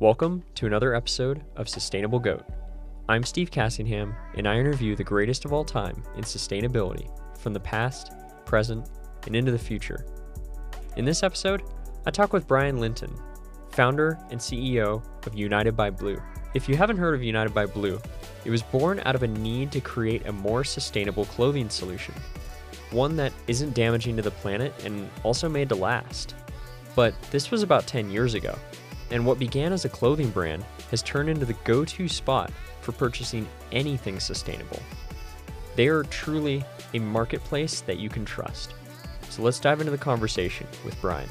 Welcome to another episode of Sustainable Goat. I'm Steve Cassingham, and I interview the greatest of all time in sustainability from the past, present, and into the future. In this episode, I talk with Brian Linton, founder and CEO of United by Blue. If you haven't heard of United by Blue, it was born out of a need to create a more sustainable clothing solution, one that isn't damaging to the planet and also made to last. But this was about 10 years ago, and what began as a clothing brand has turned into the go to spot for purchasing anything sustainable. They are truly a marketplace that you can trust. So let's dive into the conversation with Brian.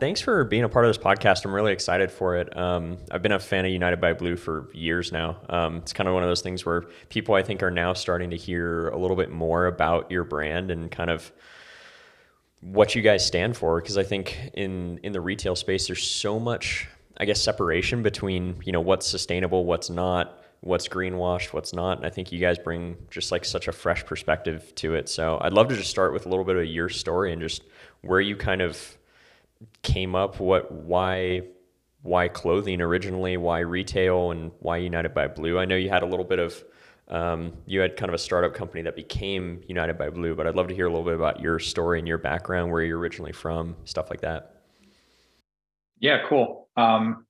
Thanks for being a part of this podcast. I'm really excited for it. Um, I've been a fan of United by Blue for years now. Um, it's kind of one of those things where people I think are now starting to hear a little bit more about your brand and kind of what you guys stand for because I think in in the retail space there's so much I guess separation between you know what's sustainable, what's not, what's greenwashed, what's not. And I think you guys bring just like such a fresh perspective to it. So I'd love to just start with a little bit of your story and just where you kind of came up, what why why clothing originally, why retail, and why United by Blue. I know you had a little bit of um, you had kind of a startup company that became United by Blue, but I'd love to hear a little bit about your story and your background, where you're originally from, stuff like that. Yeah, cool. Um,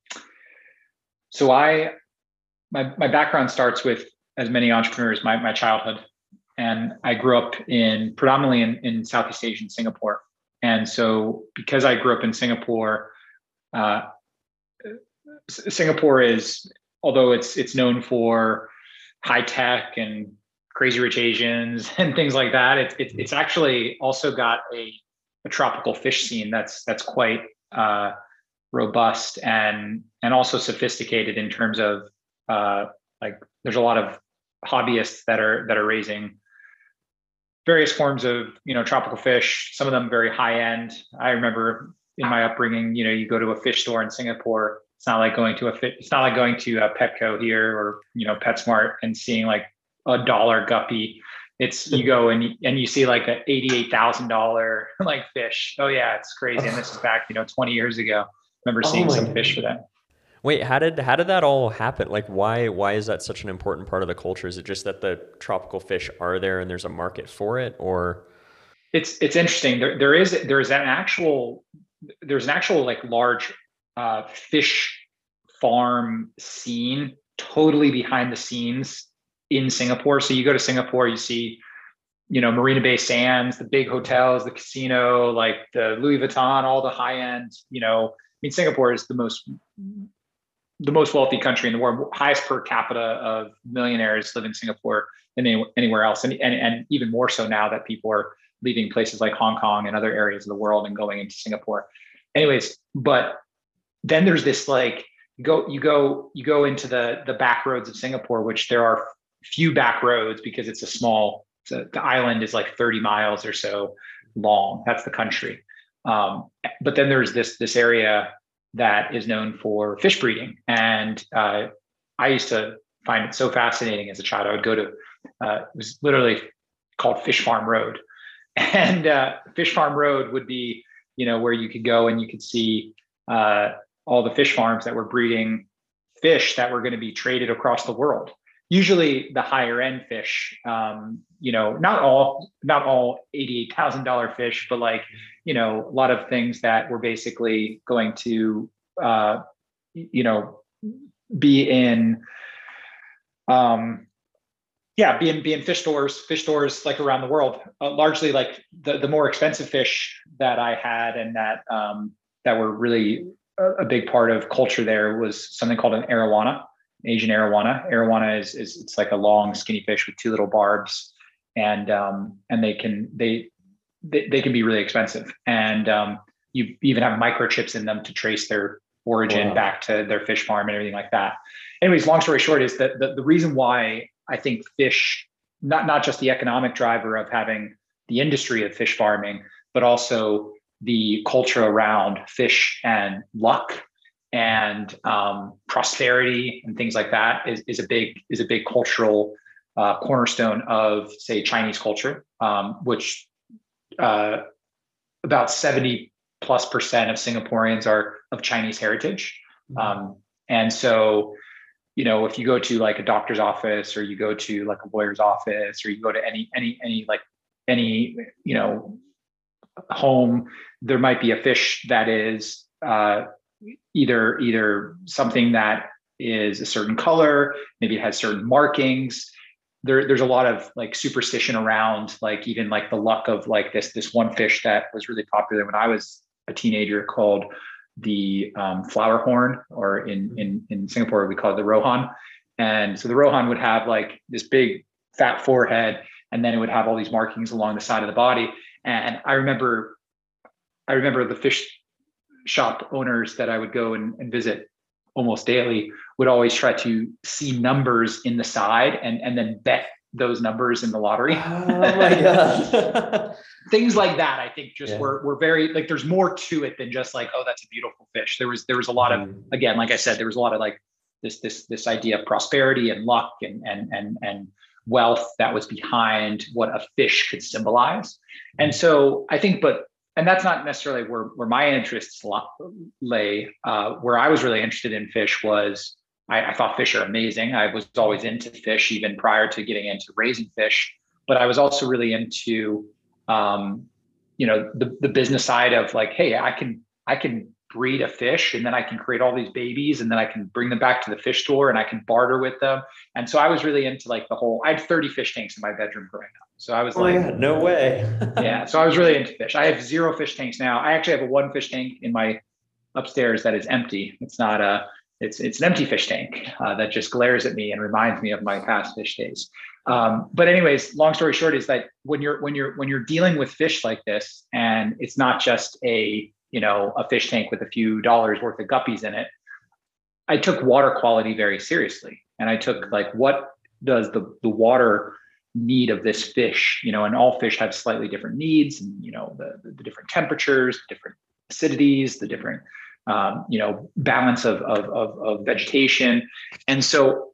so I, my my background starts with as many entrepreneurs, my my childhood, and I grew up in predominantly in, in Southeast Asia, Singapore, and so because I grew up in Singapore, uh, Singapore is although it's it's known for high tech and crazy rich Asians and things like that. It's it's, it's actually also got a, a tropical fish scene that's that's quite uh, robust and and also sophisticated in terms of uh, like there's a lot of hobbyists that are that are raising various forms of you know tropical fish. Some of them very high end. I remember in my upbringing, you know, you go to a fish store in Singapore it's not like going to a fit. It's not like going to a Petco here or you know PetSmart and seeing like a dollar guppy. It's you go and and you see like a eighty-eight thousand dollar like fish. Oh yeah, it's crazy. And this is back you know twenty years ago. remember oh seeing oh some God. fish for that. Wait, how did how did that all happen? Like, why why is that such an important part of the culture? Is it just that the tropical fish are there and there's a market for it, or? It's it's interesting. There there is there's an actual there's an actual like large uh, fish farm scene totally behind the scenes in Singapore. So you go to Singapore, you see, you know, Marina Bay Sands, the big hotels, the casino, like the Louis Vuitton, all the high end, you know, I mean, Singapore is the most the most wealthy country in the world, highest per capita of millionaires live in Singapore than anywhere else. And, and, and even more so now that people are leaving places like Hong Kong and other areas of the world and going into Singapore. Anyways, but then there's this like you go you go you go into the the back roads of Singapore, which there are few back roads because it's a small it's a, the island is like 30 miles or so long. That's the country. Um, but then there's this this area that is known for fish breeding, and uh, I used to find it so fascinating as a child. I would go to uh, it was literally called Fish Farm Road, and uh, Fish Farm Road would be you know where you could go and you could see uh, all the fish farms that were breeding fish that were going to be traded across the world. Usually the higher end fish um, you know not all not all $88000 fish but like you know a lot of things that were basically going to uh, you know be in um, yeah be in, be in fish stores fish stores like around the world. Uh, largely like the, the more expensive fish that i had and that um, that were really a big part of culture there was something called an arowana, Asian arowana. Arowana is, is it's like a long skinny fish with two little barbs, and um, and they can they, they, they can be really expensive, and um, you even have microchips in them to trace their origin wow. back to their fish farm and everything like that. Anyways, long story short is that the, the reason why I think fish, not not just the economic driver of having the industry of fish farming, but also the culture around fish and luck and um, prosperity and things like that is, is a big is a big cultural uh, cornerstone of say Chinese culture, um, which uh, about seventy plus percent of Singaporeans are of Chinese heritage. Mm-hmm. Um, and so, you know, if you go to like a doctor's office or you go to like a lawyer's office or you go to any, any, any like any, you know, home, there might be a fish that is uh, either either something that is a certain color, maybe it has certain markings. There, there's a lot of like superstition around like even like the luck of like this this one fish that was really popular when I was a teenager called the um, flower horn, or in in in Singapore we call it the rohan. And so the rohan would have like this big fat forehead, and then it would have all these markings along the side of the body. And I remember, I remember the fish shop owners that I would go and, and visit almost daily would always try to see numbers in the side and and then bet those numbers in the lottery. Oh my god. Things like that, I think just yeah. were were very like there's more to it than just like, oh, that's a beautiful fish. There was there was a lot of mm. again, like I said, there was a lot of like this this this idea of prosperity and luck and and and and wealth that was behind what a fish could symbolize. And so I think, but and that's not necessarily where, where my interests lay. Uh, where I was really interested in fish was I, I, thought fish are amazing. I was always into fish even prior to getting into raising fish, but I was also really into, um, you know, the, the business side of like, hey, I can I can breed a fish and then I can create all these babies and then I can bring them back to the fish store and I can barter with them. And so I was really into like the whole. I had 30 fish tanks in my bedroom growing up. So I was oh like, God, no way. yeah. So I was really into fish. I have zero fish tanks now. I actually have a one fish tank in my upstairs that is empty. It's not a it's it's an empty fish tank uh, that just glares at me and reminds me of my past fish days. Um, but anyways, long story short is that when you're when you're when you're dealing with fish like this, and it's not just a you know a fish tank with a few dollars worth of guppies in it. I took water quality very seriously, and I took like what does the the water need of this fish you know and all fish have slightly different needs and you know the, the different temperatures the different acidities the different um, you know, balance of, of, of, of vegetation. And so,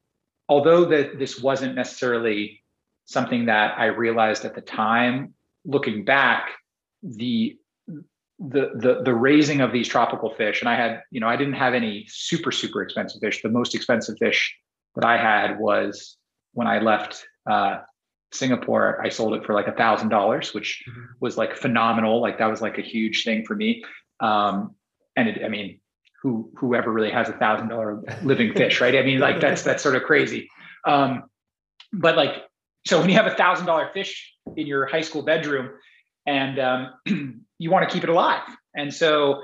although that this wasn't necessarily something that I realized at the time, looking back, the the the the raising of these tropical fish, and I had, you know, I didn't have any super super expensive fish. The most expensive fish that I had was when I left uh, Singapore. I sold it for like a thousand dollars, which mm-hmm. was like phenomenal. Like that was like a huge thing for me. Um, and it, I mean, who whoever really has a thousand dollar living fish, right? I mean, like that's that's sort of crazy. Um, but like, so when you have a thousand dollar fish in your high school bedroom, and um, you want to keep it alive, and so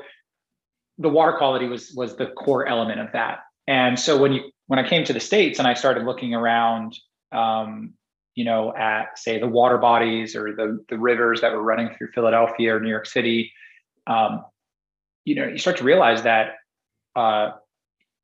the water quality was was the core element of that. And so when you when I came to the states and I started looking around, um, you know, at say the water bodies or the the rivers that were running through Philadelphia or New York City, um, you know, you start to realize that uh,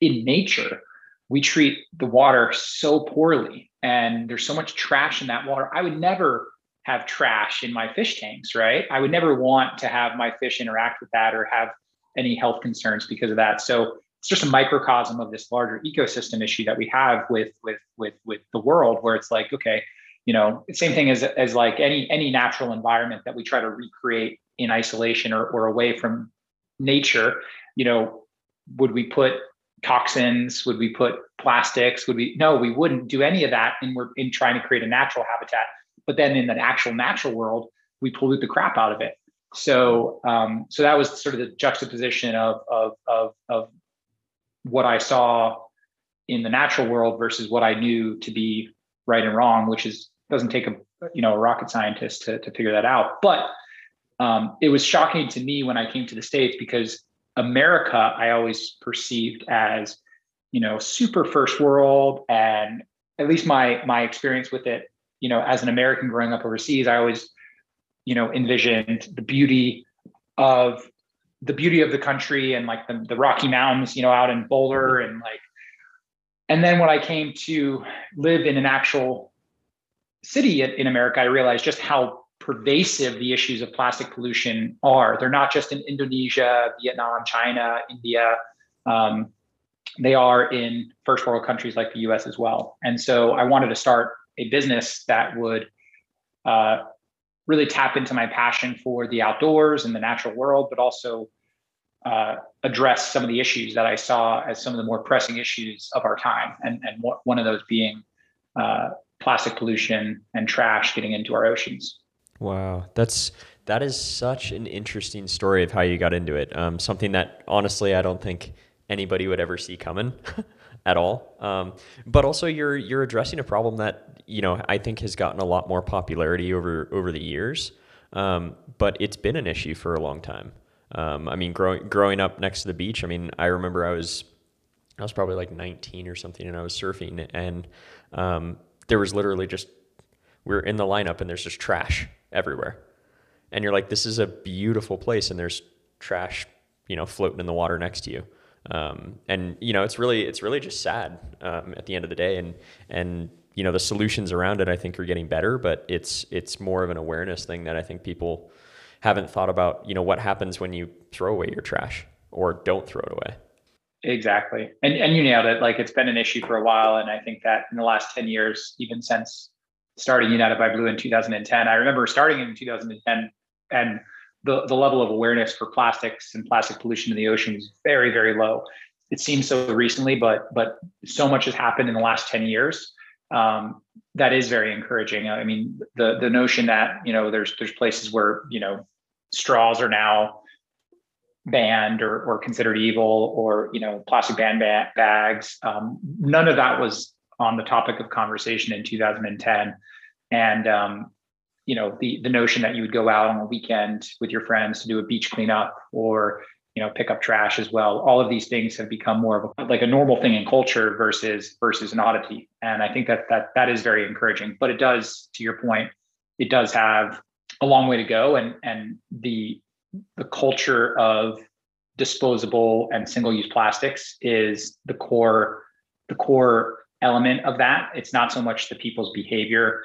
in nature, we treat the water so poorly and there's so much trash in that water. I would never have trash in my fish tanks, right? I would never want to have my fish interact with that or have any health concerns because of that. So it's just a microcosm of this larger ecosystem issue that we have with with with with the world where it's like, okay, you know, same thing as as like any any natural environment that we try to recreate in isolation or, or away from nature, you know, would we put toxins? Would we put plastics? Would we? No, we wouldn't do any of that. And we're in trying to create a natural habitat. But then in the actual natural world, we pollute the crap out of it. So, um, so that was sort of the juxtaposition of of of of what I saw in the natural world versus what I knew to be right and wrong, which is doesn't take a you know a rocket scientist to to figure that out. But um, it was shocking to me when I came to the States because America, I always perceived as, you know, super first world. And at least my my experience with it, you know, as an American growing up overseas, I always, you know, envisioned the beauty of the beauty of the country and like the, the Rocky Mountains, you know, out in Boulder and like, and then when I came to live in an actual city in America, I realized just how pervasive the issues of plastic pollution are. They're not just in Indonesia, Vietnam, China, India. Um, they are in first world countries like the US as well. And so I wanted to start a business that would uh, really tap into my passion for the outdoors and the natural world, but also uh, address some of the issues that I saw as some of the more pressing issues of our time, and and one of those being uh, plastic pollution and trash getting into our oceans. Wow, that's that is such an interesting story of how you got into it. Um, something that honestly I don't think anybody would ever see coming at all. Um, but also you're you're addressing a problem that you know I think has gotten a lot more popularity over over the years. Um, but it's been an issue for a long time. Um, I mean, growing growing up next to the beach. I mean, I remember I was I was probably like 19 or something, and I was surfing, and um, there was literally just we are in the lineup, and there's just trash everywhere, and you're like, this is a beautiful place, and there's trash, you know, floating in the water next to you. Um, and you know, it's really it's really just sad um, at the end of the day, and and you know the solutions around it I think are getting better, but it's it's more of an awareness thing that I think people haven't thought about, you know, what happens when you throw away your trash or don't throw it away. Exactly. And and you nailed it. Like it's been an issue for a while. And I think that in the last 10 years, even since starting United by Blue in 2010, I remember starting in 2010 and the, the level of awareness for plastics and plastic pollution in the ocean was very, very low. It seems so recently, but but so much has happened in the last 10 years. Um, that is very encouraging. I mean, the the notion that you know there's there's places where you know straws are now banned or, or considered evil or you know plastic band ba- bags um, none of that was on the topic of conversation in 2010 and um, you know the the notion that you would go out on a weekend with your friends to do a beach cleanup or you know pick up trash as well. All of these things have become more of a, like a normal thing in culture versus versus an oddity. And i think that that that is very encouraging. But it does to your point it does have a long way to go. And and the the culture of disposable and single use plastics is the core the core element of that. It's not so much the people's behavior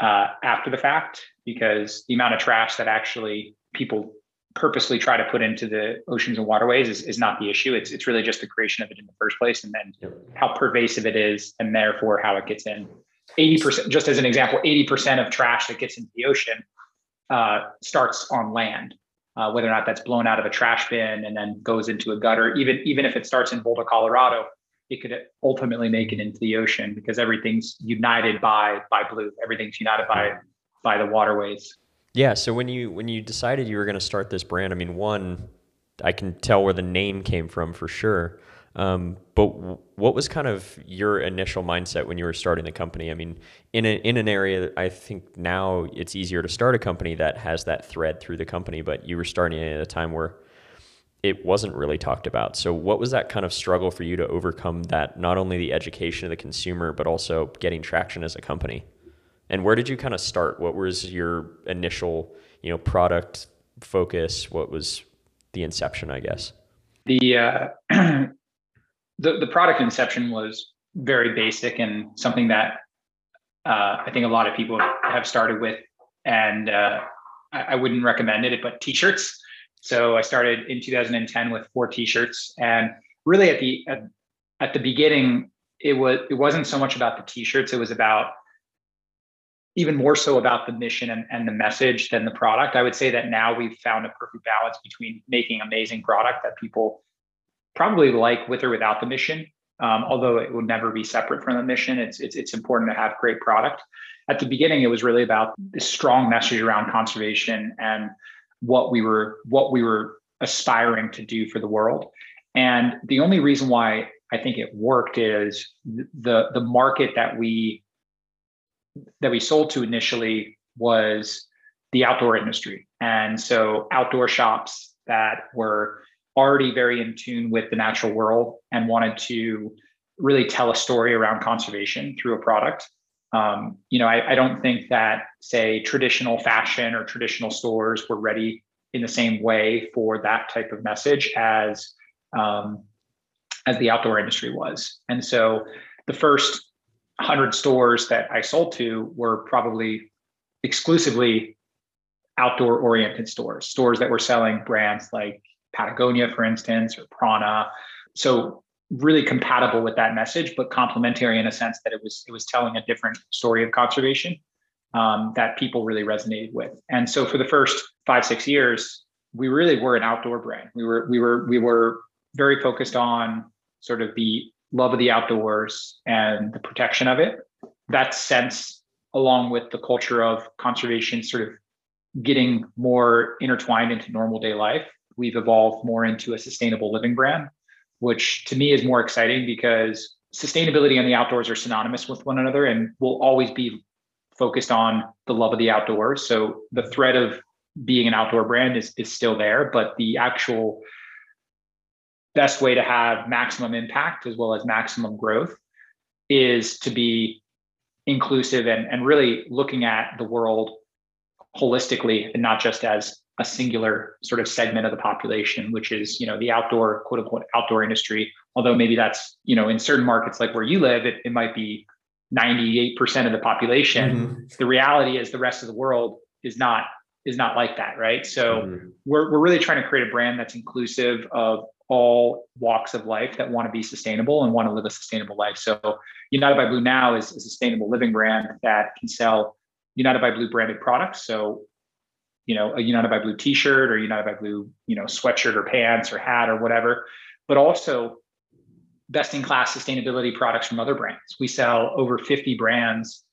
uh, after the fact because the amount of trash that actually people purposely try to put into the oceans and waterways is, is not the issue it's it's really just the creation of it in the first place and then how pervasive it is and therefore how it gets in 80% just as an example 80% of trash that gets into the ocean uh, starts on land, uh, whether or not that's blown out of a trash bin and then goes into a gutter. Even even if it starts in Boulder, Colorado, it could ultimately make it into the ocean because everything's united by by blue. Everything's united by by the waterways. Yeah. So when you when you decided you were going to start this brand, I mean, one, I can tell where the name came from for sure. Um, but w- what was kind of your initial mindset when you were starting the company? I mean, in a, in an area that I think now it's easier to start a company that has that thread through the company, but you were starting at a time where it wasn't really talked about. So what was that kind of struggle for you to overcome that not only the education of the consumer but also getting traction as a company? And where did you kind of start? What was your initial, you know, product focus? What was the inception, I guess? The uh, the, the product inception was very basic and something that uh, I think a lot of people have started with, and uh, I, I, wouldn't recommend it. But t-shirts. So I started in 2010 with four t-shirts, and really at the at, at the beginning, it was it wasn't so much about the t-shirts. It was about even more so about the mission and, and the message than the product. I would say that now we've found a perfect balance between making amazing product that people probably like with or without the mission. Um, although it will never be separate from the mission, it's, it's it's important to have great product. At the beginning, it was really about this strong message around conservation and what we were what we were aspiring to do for the world. And the only reason why I think it worked is the the market that we that we sold to initially was the outdoor industry. And so outdoor shops that were already very in tune with the natural world and wanted to really tell a story around conservation through a product. Um, you know, I, I, don't think that, say, traditional fashion or traditional stores were ready in the same way for that type of message as um, as the outdoor industry was. And so, the first hundred stores that I sold to were probably exclusively outdoor oriented stores, stores that were selling brands like Patagonia, for instance, or Prana. So really compatible with that message, but complementary in a sense that it was it was telling a different story of conservation. um, that people really resonated with. And so for the first five six years, we really were an outdoor brand. We were we were we were very focused on sort of the love of the outdoors and the protection of it. That sense, along with the culture of conservation, sort of getting more intertwined into normal day life, we've evolved more into a sustainable living brand, which to me is more exciting because sustainability and the outdoors are synonymous with one another and will always be focused on the love of the outdoors. So the thread of being an outdoor brand is, is still there, but the actual best way to have maximum impact as well as maximum growth is to be inclusive and, and really looking at the world holistically and not just as a singular sort of segment of the population, which is, you know, the outdoor, quote unquote, outdoor industry. Although maybe that's, you know, in certain markets like where you live, it, it might be 98% of the population. Mm-hmm. The reality is the rest of the world is not is not like that, right? So mm-hmm. we're we're really trying to create a brand that's inclusive of all walks of life that want to be sustainable and want to live a sustainable life. So United by Blue now is a sustainable living brand that can sell United by Blue branded products. So you know, a United by Blue t-shirt or United by Blue, you know, sweatshirt or pants or hat or whatever, but also best in class sustainability products from other brands. We sell over 50 brands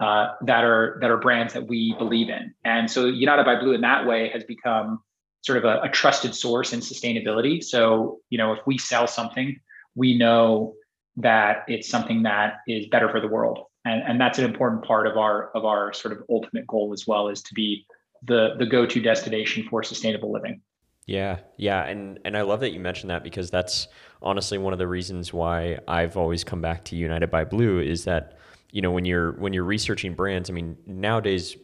uh, that are that are brands that we believe in. And so United by Blue in that way has become sort of a, a trusted source in sustainability. So, you know, if we sell something, we know that it's something that is better for the world. And, and that's an important part of our of our sort of ultimate goal as well is to be the the go-to destination for sustainable living. Yeah, yeah, and and I love that you mentioned that because that's honestly one of the reasons why I've always come back to United by Blue is that you know when you're when you're researching brands, I mean nowadays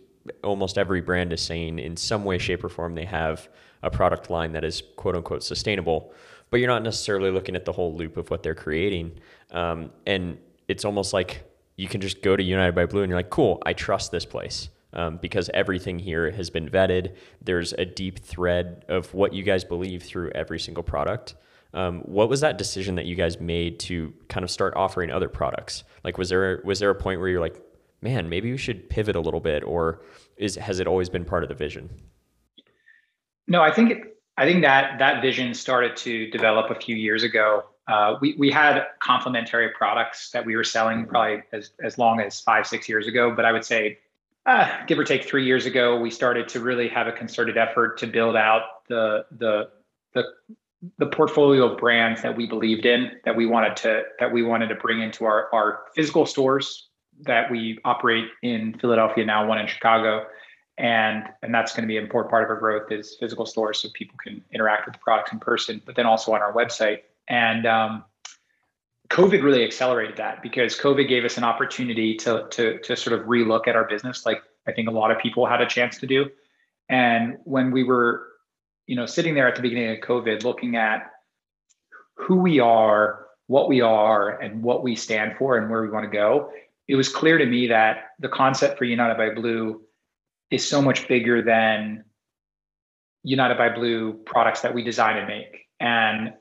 almost every brand is saying in some way, shape, or form they have a product line that is quote unquote sustainable, but you're not necessarily looking at the whole loop of what they're creating, um, and it's almost like you can just go to United by Blue and you're like, cool, I trust this place um, because everything here has been vetted. There's a deep thread of what you guys believe through every single product. Um, what was that decision that you guys made to kind of start offering other products? Like, was there was there a point where you're like, man, maybe we should pivot a little bit, or is has it always been part of the vision? No, I think it, I think that that vision started to develop a few years ago. Uh, we we had complementary products that we were selling probably as as long as five six years ago, but I would say uh, give or take three years ago, we started to really have a concerted effort to build out the the the the portfolio of brands that we believed in that we wanted to that we wanted to bring into our our physical stores that we operate in Philadelphia now, one in Chicago, and and that's going to be an important part of our growth is physical stores so people can interact with the products in person, but then also on our website. And um, COVID really accelerated that because COVID gave us an opportunity to, to, to sort of relook at our business, like I think a lot of people had a chance to do. And when we were, you know, sitting there at the beginning of COVID, looking at who we are, what we are, and what we stand for, and where we want to go, it was clear to me that the concept for United by Blue is so much bigger than United by Blue products that we design and make. And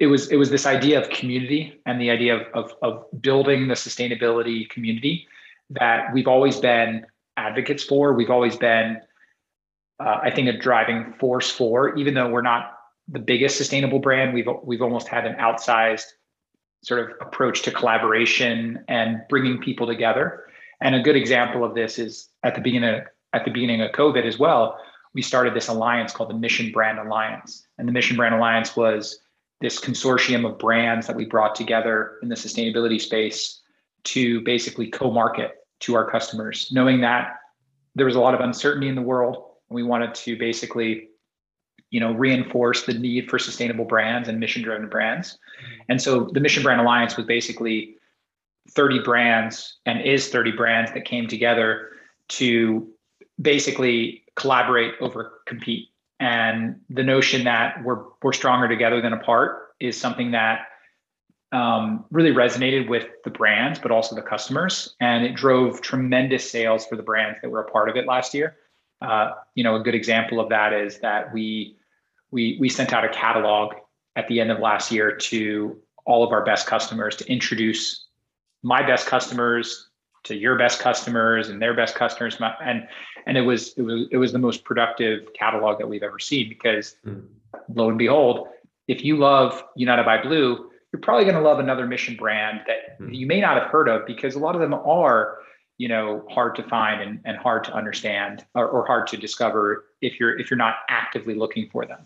it was it was this idea of community and the idea of, of, of building the sustainability community that we've always been advocates for. We've always been, uh, I think, a driving force for. Even though we're not the biggest sustainable brand, we've we've almost had an outsized sort of approach to collaboration and bringing people together. And a good example of this is at the beginning of, at the beginning of COVID as well. We started this alliance called the Mission Brand Alliance, and the Mission Brand Alliance was this consortium of brands that we brought together in the sustainability space to basically co-market to our customers, knowing that there was a lot of uncertainty in the world, and we wanted to basically, you know, reinforce the need for sustainable brands and mission-driven brands. Mm-hmm. And so the Mission Brand Alliance was basically 30 brands and is 30 brands that came together to basically collaborate over compete and the notion that we're we're stronger together than apart is something that um, really resonated with the brands, but also the customers, and it drove tremendous sales for the brands that were a part of it last year. Uh, you know, a good example of that is that we we we sent out a catalog at the end of last year to all of our best customers to introduce my best customers to your best customers and their best customers and and it was it was it was the most productive catalog that we've ever seen because mm. lo and behold if you love united by blue you're probably going to love another mission brand that mm. you may not have heard of because a lot of them are you know hard to find and, and hard to understand or, or hard to discover if you're if you're not actively looking for them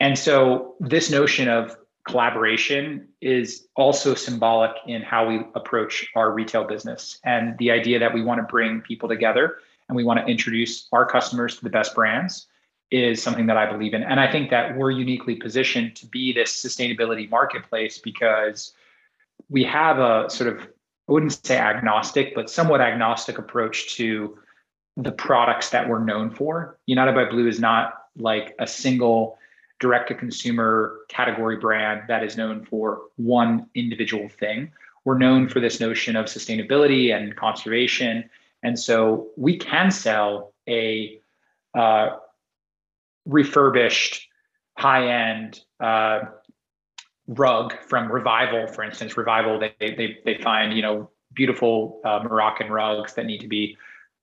and so this notion of collaboration is also symbolic in how we approach our retail business and the idea that we want to bring people together and we want to introduce our customers to the best brands is something that I believe in. And I think that we're uniquely positioned to be this sustainability marketplace because we have a sort of, I wouldn't say agnostic, but somewhat agnostic approach to the products that we're known for. United by Blue is not like a single direct to consumer category brand that is known for one individual thing. We're known for this notion of sustainability and conservation. And so we can sell a uh, refurbished, high end uh, rug from Revival, for instance. Revival, they, they, they find, you know, beautiful uh, Moroccan rugs that need to be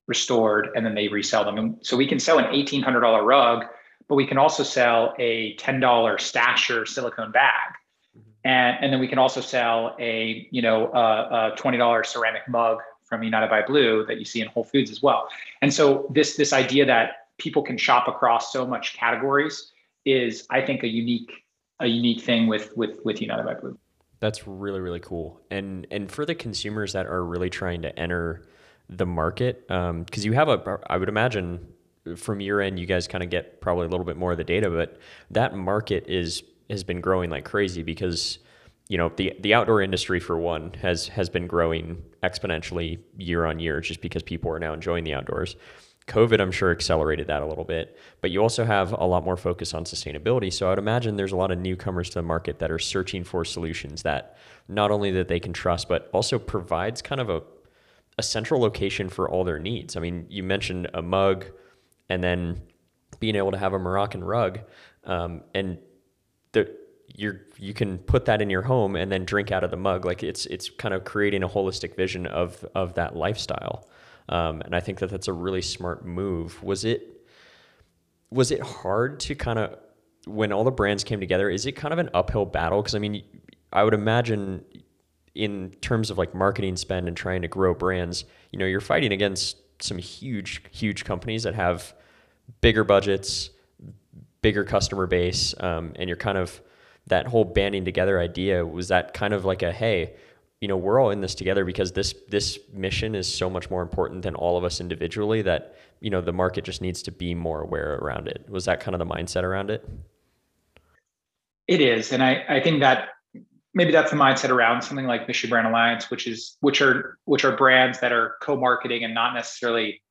restored and then they resell them. And so we can sell an $1,800 rug but we can also sell a $10 stasher silicone bag. Mm-hmm. And, and then we can also sell a, you know, a, a $20 ceramic mug from United by Blue that you see in Whole Foods as well. And so this, this idea that people can shop across so much categories is, I think, a unique, a unique thing with, with, with United by Blue. That's really, really cool. And, and for the consumers that are really trying to enter the market, because um, you have a, I would imagine from your end, you guys kind of get probably a little bit more of the data, but that market is has been growing like crazy because you know the the outdoor industry for one has has been growing exponentially year on year just because people are now enjoying the outdoors. COVID, I'm sure, accelerated that a little bit, but you also have a lot more focus on sustainability. So I would imagine there's a lot of newcomers to the market that are searching for solutions that not only that they can trust, but also provides kind of a a central location for all their needs. I mean, you mentioned a mug, and then being able to have a Moroccan rug, um, and the you you can put that in your home and then drink out of the mug. Like it's it's kind of creating a holistic vision of of that lifestyle, um, and I think that that's a really smart move. Was it was it hard to kind of when all the brands came together? Is it kind of an uphill battle? Because I mean, I would imagine in terms of like marketing spend and trying to grow brands, you know, you're fighting against some huge, huge companies that have bigger budgets, bigger customer base, um, and you're kind of that whole banding together idea was that kind of like a hey, you know, we're all in this together because this this mission is so much more important than all of us individually that you know the market just needs to be more aware around it. Was that kind of the mindset around it? It is, and I I think that maybe that's the mindset around something like Mission Brand Alliance, which is which are which are brands that are co-marketing and not necessarily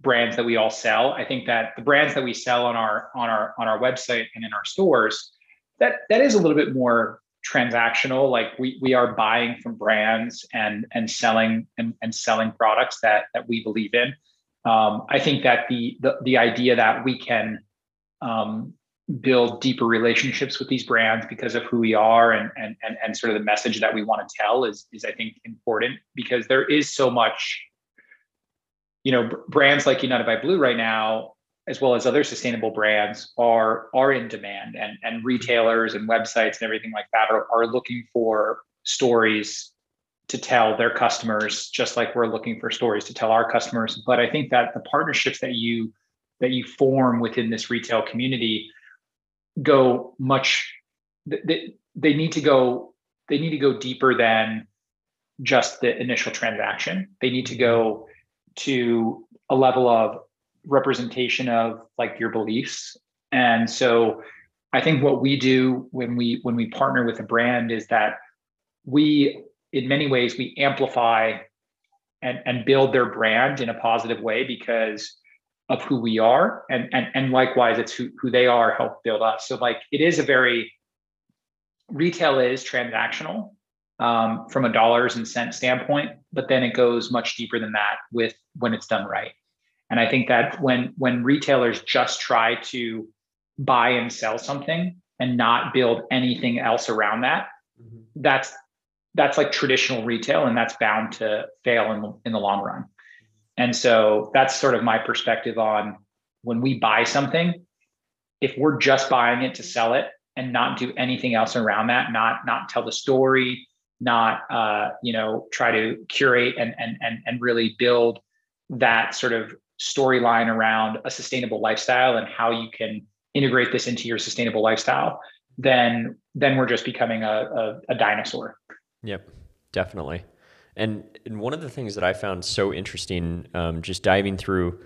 brands that we all sell. I think that the brands that we sell on our on our on our website and in our stores, that that is a little bit more transactional. Like we we are buying from brands and and selling and, and selling products that that we believe in. Um, I think that the, the the idea that we can um, build deeper relationships with these brands because of who we are and and and, and sort of the message that we want to tell is is I think important because there is so much you know brands like United by Blue right now as well as other sustainable brands are are in demand and and retailers and websites and everything like that are, are looking for stories to tell their customers just like we're looking for stories to tell our customers. But i think that the partnerships that you that you form within this retail community go much they, they need to go they need to go deeper than just the initial transaction. They need to go to a level of representation of like your beliefs. And so i think what we do when we when we partner with a brand is that we in many ways we amplify and and build their brand in a positive way because of who we are and and and likewise it's who, who they are help build us so like it is a very retail is transactional um, from a dollars and cents standpoint but then it goes much deeper than that with when it's done right and i think that when when retailers just try to buy and sell something and not build anything else around that mm-hmm. that's that's like traditional retail and that's bound to fail in the, in the long run. And so that's sort of my perspective on when we buy something, if we're just buying it to sell it and not do anything else around that, not not tell the story, not uh, you know try to curate and and and and really build that sort of storyline around a sustainable lifestyle and how you can integrate this into your sustainable lifestyle, then then we're just becoming a, a, a dinosaur. Yep, definitely. And, and one of the things that I found so interesting, um, just diving through,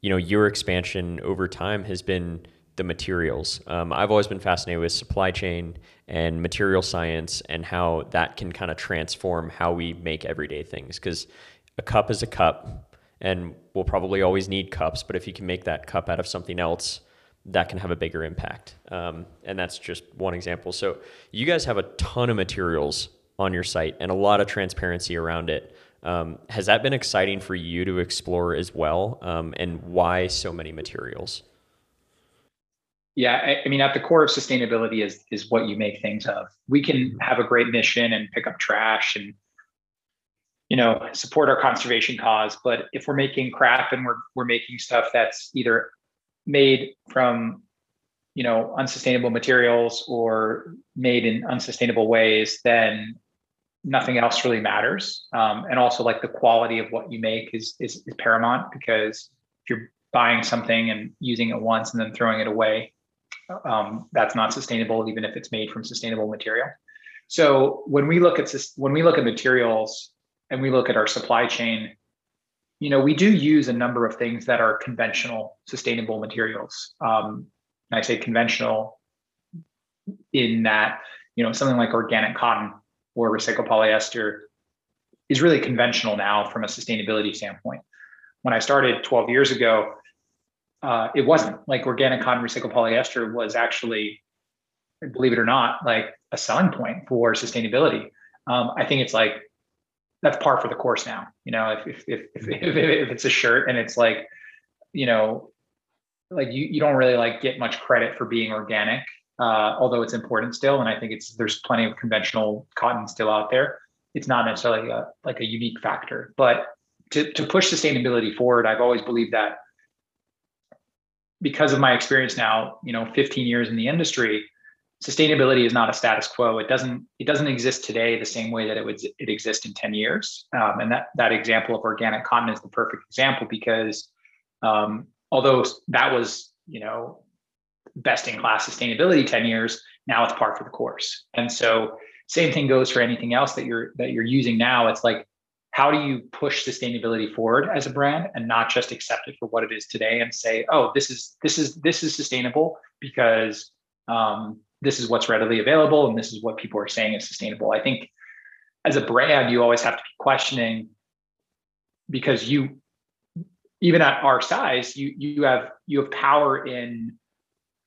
you know, your expansion over time has been the materials. Um, I've always been fascinated with supply chain and material science and how that can kind of transform how we make everyday things. Because a cup is a cup, and we'll probably always need cups. But if you can make that cup out of something else, that can have a bigger impact. Um, and that's just one example. So you guys have a ton of materials on your site and a lot of transparency around it. Um, has that been exciting for you to explore as well? Um, and why so many materials? Yeah, I, I, mean, at the core of sustainability is is what you make things of. We can have a great mission and pick up trash and you know support our conservation cause, but if we're making crap and we're we're making stuff that's either made from you know unsustainable materials or made in unsustainable ways, then nothing else really matters. Um, and also, like the quality of what you make is, is is paramount because if you're buying something and using it once and then throwing it away, um, that's not sustainable, even if it's made from sustainable material. So when we look at when we look at materials and we look at our supply chain, you know, we do use a number of things that are conventional sustainable materials. Um, I say conventional in that, you know, something like organic cotton or recycled polyester is really conventional now from a sustainability standpoint. When I started 12 years ago, uh, it wasn't like organic cotton recycled polyester was actually, believe it or not, like a selling point for sustainability. Um, I think it's like that's par for the course now. You know, if if if, if, if it's a shirt and it's like, you know, like you you don't really like get much credit for being organic uh, although it's important still. And I think it's there's plenty of conventional cotton still out there. It's not necessarily a, like a unique factor, but to, to push sustainability forward, I've always believed that because of my experience now, you know, 15 years in the industry, sustainability is not a status quo. It doesn't it doesn't exist today the same way that it would it exist in 10 years. Um, and that that example of organic cotton is the perfect example because um, although that was you know best in class sustainability 10 years now it's par for the course. And so same thing goes for anything else that you're that you're using now. It's like how do you push sustainability forward as a brand and not just accept it for what it is today and say oh this is this is this is sustainable because um, this is what's readily available and this is what people are saying is sustainable. I think as a brand you always have to be questioning because you even at our size you you have you have power in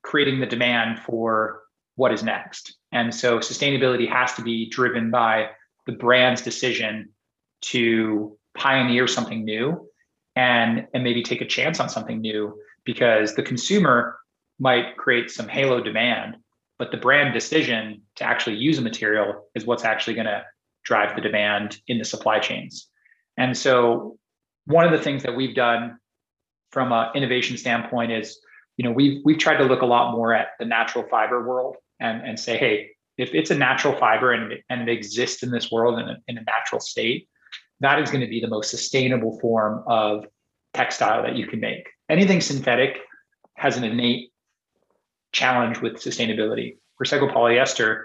creating the demand for what is next. And so sustainability has to be driven by the brand's decision to pioneer something new and, and maybe take a chance on something new because the consumer might create some halo demand, but the brand decision to actually use a material is what's actually going to drive the demand in the supply chains. And so one of the things that we've done from an innovation standpoint is you know, we've we've tried to look a lot more at the natural fiber world and and say, hey, if it's a natural fiber and it, and it exists in this world in a, in a natural state, that is going to be the most sustainable form of textile that you can make. Anything synthetic has an innate challenge with sustainability. Recycled polyester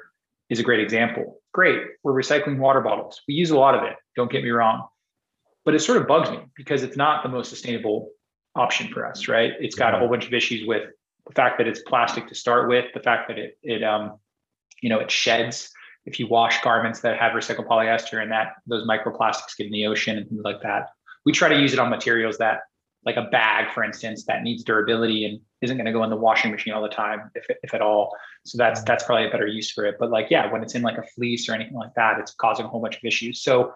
is a great example. Great, we're recycling water bottles. We use a lot of it, don't get me wrong. But it sort of bugs me because it's not the most sustainable option for us, right? It's got a whole bunch of issues with the fact that it's plastic to start with, the fact that it it um you know it sheds if you wash garments that have recycled polyester and that those microplastics get in the ocean and things like that. We try to use it on materials that like a bag, for instance, that needs durability and isn't going to go in the washing machine all the time, if, if at all. So that's that's probably a better use for it. But like, yeah, when it's in like a fleece or anything like that, it's causing a whole bunch of issues. So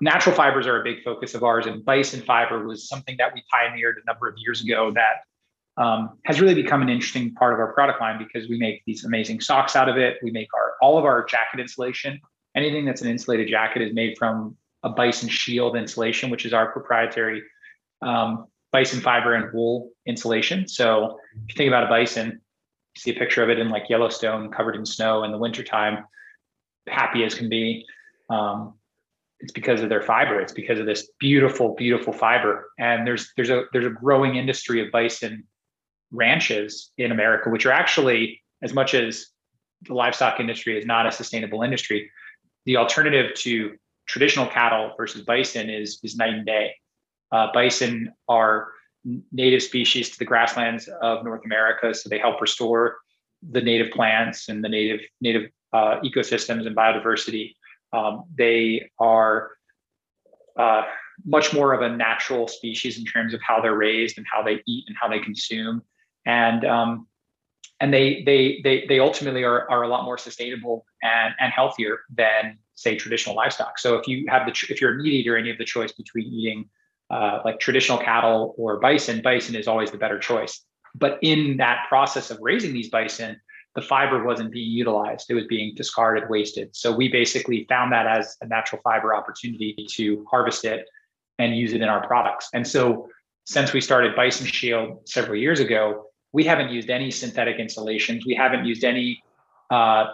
natural fibers are a big focus of ours, and bison fiber was something that we pioneered a number of years ago that um, has really become an interesting part of our product line because we make these amazing socks out of it. We make our all of our jacket insulation, anything that's an insulated jacket is made from a bison shield insulation, which is our proprietary um, bison fiber and wool insulation. So if you think about a bison, see a picture of it in like Yellowstone covered in snow in the wintertime, happy as can be. Um, it's because of their fiber. It's because of this beautiful, beautiful fiber. And there's there's a there's a growing industry of bison ranches in America, which are actually as much as the livestock industry is not a sustainable industry. The alternative to traditional cattle versus bison is is night and day. Uh, bison are native species to the grasslands of North America, so they help restore the native plants and the native native uh, ecosystems and biodiversity. Um, they are uh, much more of a natural species in terms of how they're raised and how they eat and how they consume, and um, and they they they they ultimately are are a lot more sustainable and and healthier than say traditional livestock. So if you have the if you're a meat eater you have the choice between eating uh, like traditional cattle or bison, bison is always the better choice. But in that process of raising these bison, the fiber wasn't being utilized; it was being discarded, wasted. So we basically found that as a natural fiber opportunity to harvest it and use it in our products. And so since we started Bison Shield several years ago, we haven't used any synthetic insulations. We haven't used any uh,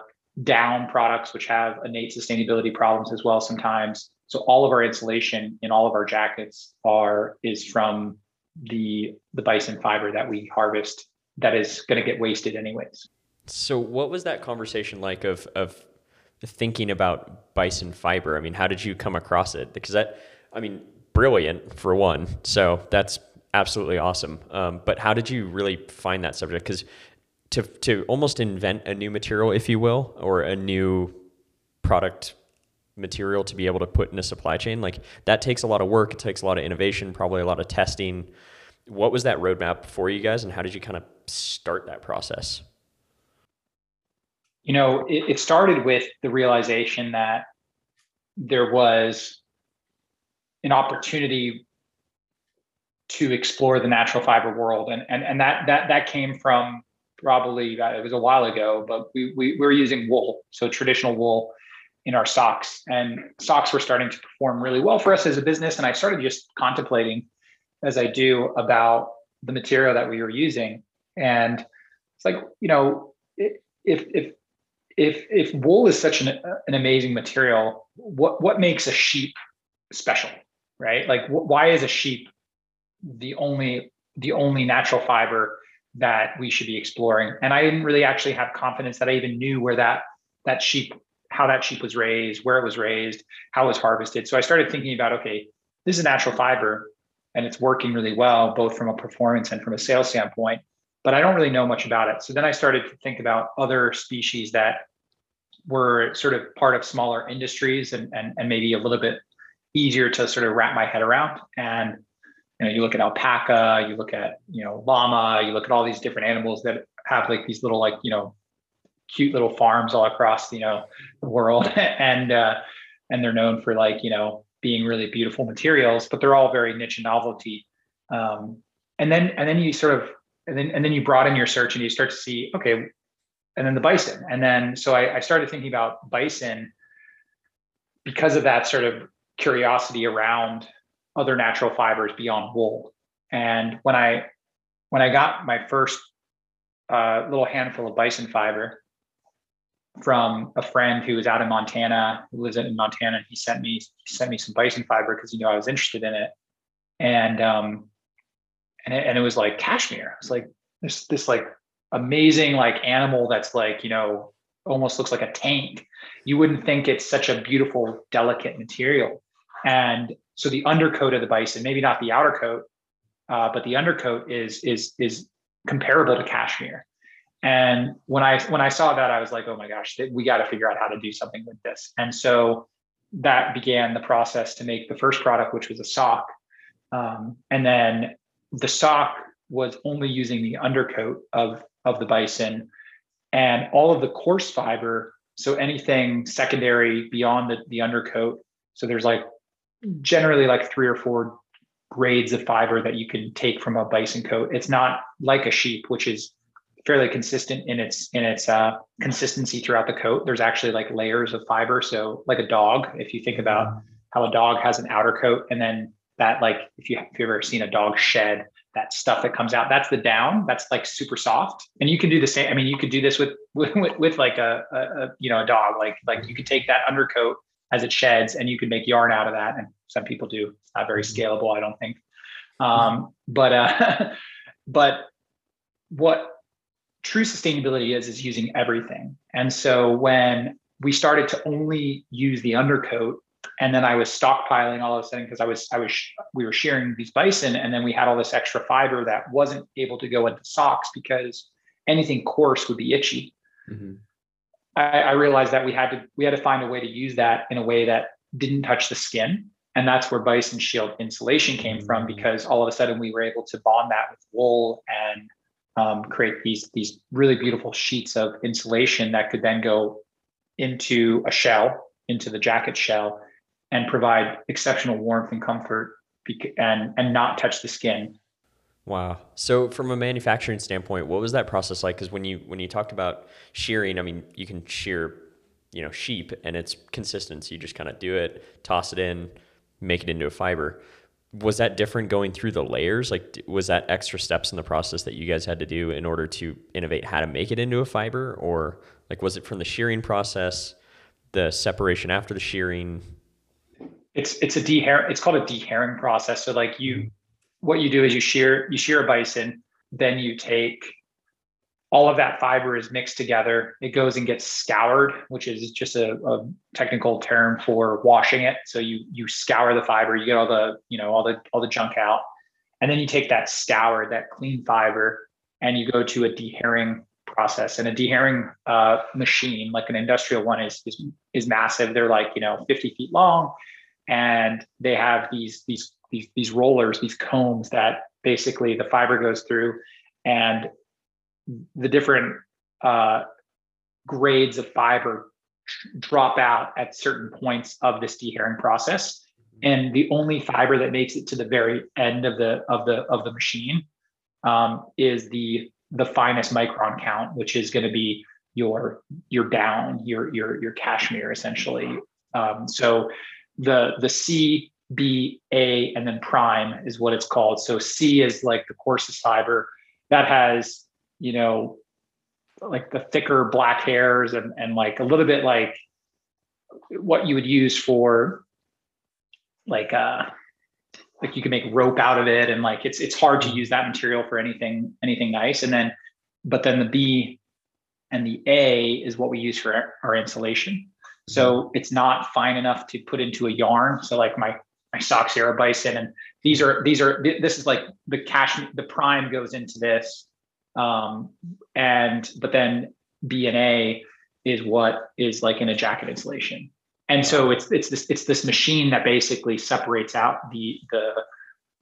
down products, which have innate sustainability problems as well sometimes. So all of our insulation in all of our jackets are is from the the bison fiber that we harvest that is going to get wasted anyways. So what was that conversation like of of thinking about bison fiber? I mean, how did you come across it? Because that I mean, brilliant for one. So that's absolutely awesome. Um, but how did you really find that subject? Because to to almost invent a new material, if you will, or a new product material to be able to put in a supply chain, like that takes a lot of work. It takes a lot of innovation, probably a lot of testing. What was that roadmap for you guys, and how did you kind of start that process? You know, it, it started with the realization that there was an opportunity to explore the natural fiber world and and, and that that that came from probably uh, it was a while ago, but we, we, we were using wool, so traditional wool in our socks. And socks were starting to perform really well for us as a business. And I started just contemplating, as I do, about the material that we were using. And it's like, you know, if if if if wool is such an, an amazing material, what what makes a sheep special, right? Like, wh- why is a sheep the only the only natural fiber that we should be exploring. And I didn't really actually have confidence that I even knew where that that sheep, how that sheep was raised, where it was raised, how it was harvested. So I started thinking about, okay, this is a natural fiber and it's working really well, both from a performance and from a sales standpoint, but I don't really know much about it. So then I started to think about other species that were sort of part of smaller industries and, and, and maybe a little bit easier to sort of wrap my head around. And you know, you look at alpaca, you look at, you know, llama, you look at all these different animals that have like these little, like, you know, cute little farms all across, you know, the world. and, uh, and they're known for like, you know, being really beautiful materials, but they're all very niche and novelty. Um, and then, and then you sort of, and then, and then you broaden your search and you start to see, okay, and then the bison. And then, so I, I started thinking about bison because of that sort of curiosity around other natural fibers beyond wool. And when I when I got my first uh, little handful of bison fiber from a friend who was out in Montana, who lives in Montana, and he sent me he sent me some bison fiber because he knew I was interested in it, and um, and it, and it was like cashmere. It's like this this like amazing like animal that's like you know almost looks like a tank. You wouldn't think it's such a beautiful, delicate material, and so the undercoat of the bison, maybe not the outer coat, uh, but the undercoat is is is comparable to cashmere. And when I when I saw that, I was like, oh my gosh, we got to figure out how to do something with this. And so that began the process to make the first product, which was a sock. Um, and then the sock was only using the undercoat of of the bison, and all of the coarse fiber. So anything secondary beyond the, the undercoat. So there's like generally like three or four grades of fiber that you can take from a bison coat. It's not like a sheep, which is fairly consistent in its in its uh, consistency throughout the coat. There's actually like layers of fiber. So like a dog, if you think about how a dog has an outer coat, and then that like if you if you've ever seen a dog shed, that stuff that comes out, that's the down. That's like super soft. And you can do the same. I mean, you could do this with with, with like a, a, a you know a dog. Like like you could take that undercoat as it sheds, and you can make yarn out of that. And some people do. It's not very mm-hmm. scalable, I don't think. Um, but uh, but what true sustainability is is using everything. And so when we started to only use the undercoat, and then I was stockpiling all of a sudden because I was I was we were shearing these bison, and then we had all this extra fiber that wasn't able to go into socks because anything coarse would be itchy. Mm-hmm. I, I realized that we had to we had to find a way to use that in a way that didn't touch the skin and that's where bison shield insulation came from mm. because all of a sudden we were able to bond that with wool and um, create these these really beautiful sheets of insulation that could then go into a shell into the jacket shell and provide exceptional warmth and comfort and and not touch the skin wow so from a manufacturing standpoint what was that process like because when you when you talked about shearing i mean you can shear you know sheep and it's consistent so you just kind of do it toss it in make it into a fiber. Was that different going through the layers? Like, was that extra steps in the process that you guys had to do in order to innovate how to make it into a fiber? Or like, was it from the shearing process, the separation after the shearing? It's, it's a dehair, it's called a dehairing process. So like you, what you do is you shear, you shear a bison, then you take all of that fiber is mixed together. It goes and gets scoured, which is just a, a, technical term for washing it. So you you scour the fiber, you get all the you know all the all the junk out, and then you take that scour, that clean fiber, and you go to a dehairing process. And a dehairing uh, machine, like an industrial one, is, is is massive. They're like you know 50 feet long, and they have these these these these rollers, these combs that basically the fiber goes through and the different uh, grades of fiber drop out at certain points of this dehairing process. And the only fiber that makes it to the very end of the of the of the machine um, is the the finest micron count which is going to be your your down your your your cashmere essentially. Um, so the the c b a and then prime is what it's called. So c is like the coarsest fiber that has you know, like the thicker black hairs and, and like a little bit like what you would use for like uh like you can make rope out of it and like it's it's hard to use that material for anything anything nice. And then but then the b and the a is what we use for our, our insulation so it's not fine enough to put into a yarn so like my my socks here are bison and these are these are this is like the cash the prime goes into this um, and but then B and A is what is like in a jacket insulation. And so it's it's this it's this machine that basically separates out the the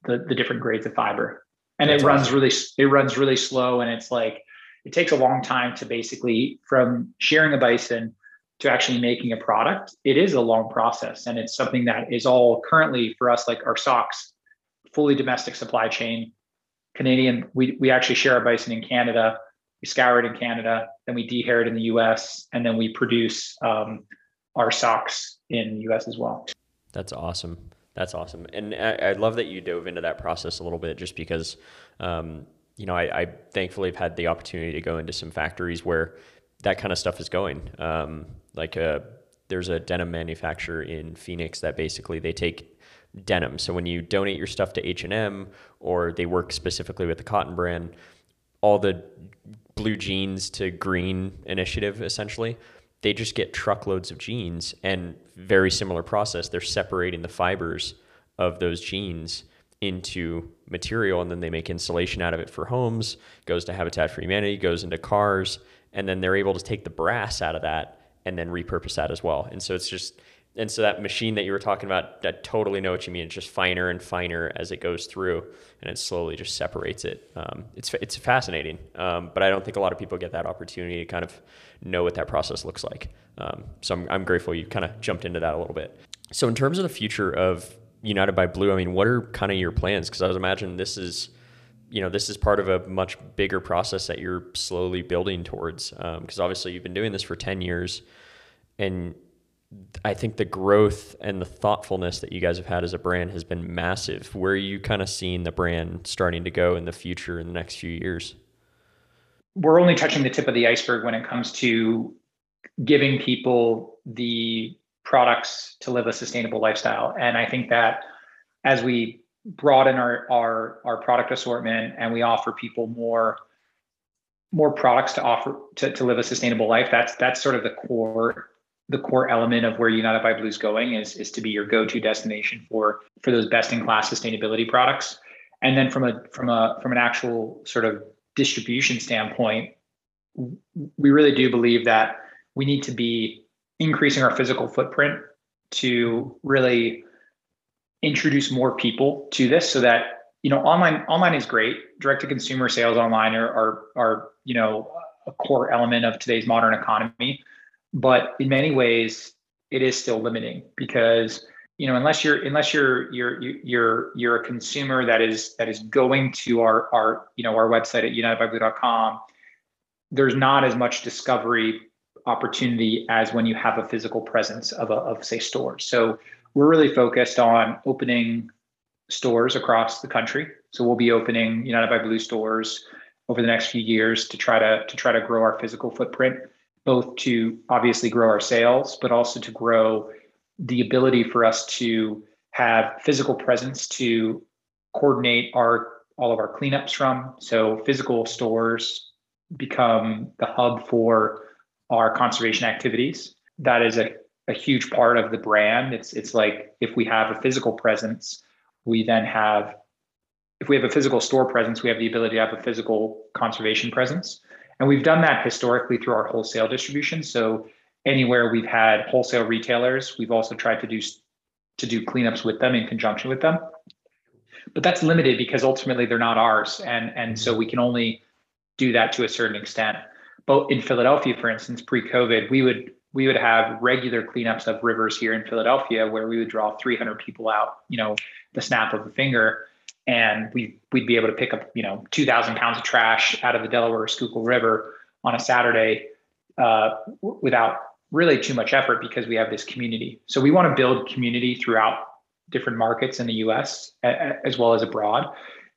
the, the different grades of fiber. And That's it runs awesome. really it runs really slow and it's like it takes a long time to basically from shearing a bison to actually making a product. It is a long process and it's something that is all currently for us like our socks fully domestic supply chain Canadian, we, we actually shear our bison in Canada. We scour it in Canada, then we dehair it in the US, and then we produce um, our socks in the US as well. That's awesome. That's awesome. And I, I, love that you dove into that process a little bit just because, um, you know, I, I, thankfully have had the opportunity to go into some factories where that kind of stuff is going. Um, like a, uh, there's a denim manufacturer in Phoenix that basically they take denim. So when you donate your stuff to H&M or they work specifically with the cotton brand, all the blue jeans to green initiative essentially, they just get truckloads of jeans and very similar process. They're separating the fibers of those jeans into material and then they make insulation out of it for homes, goes to Habitat for Humanity, goes into cars, and then they're able to take the brass out of that and then repurpose that as well. And so it's just and so that machine that you were talking about, I totally know what you mean. It's just finer and finer as it goes through, and it slowly just separates it. Um, it's it's fascinating, um, but I don't think a lot of people get that opportunity to kind of know what that process looks like. Um, so I'm I'm grateful you kind of jumped into that a little bit. So in terms of the future of United by Blue, I mean, what are kind of your plans? Because I was imagining this is you know this is part of a much bigger process that you're slowly building towards because um, obviously you've been doing this for 10 years and I think the growth and the thoughtfulness that you guys have had as a brand has been massive. Where are you kind of seeing the brand starting to go in the future in the next few years? We're only touching the tip of the iceberg when it comes to giving people the products to live a sustainable lifestyle. And I think that as we broaden our our, our product assortment and we offer people more more products to offer to, to live a sustainable life, that's that's sort of the core the core element of where United by Blue is going is, is to be your go-to destination for for those best-in-class sustainability products. And then from a from a from an actual sort of distribution standpoint, we really do believe that we need to be increasing our physical footprint to really introduce more people to this so that you know online online is great. Direct to consumer sales online are, are are you know a core element of today's modern economy. But in many ways it is still limiting because you know unless you're unless you're you're you're you're a consumer that is that is going to our our you know our website at unitedbyblue.com there's not as much discovery opportunity as when you have a physical presence of a, of say stores so we're really focused on opening stores across the country so we'll be opening united by blue stores over the next few years to try to to try to grow our physical footprint both to obviously grow our sales, but also to grow the ability for us to have physical presence to coordinate our all of our cleanups from. So physical stores become the hub for our conservation activities. That is a, a huge part of the brand. It's it's like if we have a physical presence, we then have if we have a physical store presence, we have the ability to have a physical conservation presence. And we've done that historically through our wholesale distribution. So anywhere we've had wholesale retailers, we've also tried to do to do cleanups with them in conjunction with them. But that's limited because ultimately they're not ours. And, and so we can only do that to a certain extent. But in Philadelphia, for instance, pre-COVID, we would we would have regular cleanups of rivers here in Philadelphia where we would draw 300 people out, you know, the snap of a finger and we we'd be able to pick up you know 2,000 pounds of trash out of the Delaware Schuylkill River on a Saturday uh, w- without really too much effort because we have this community. So we want to build community throughout different markets in the U.S. As well as abroad,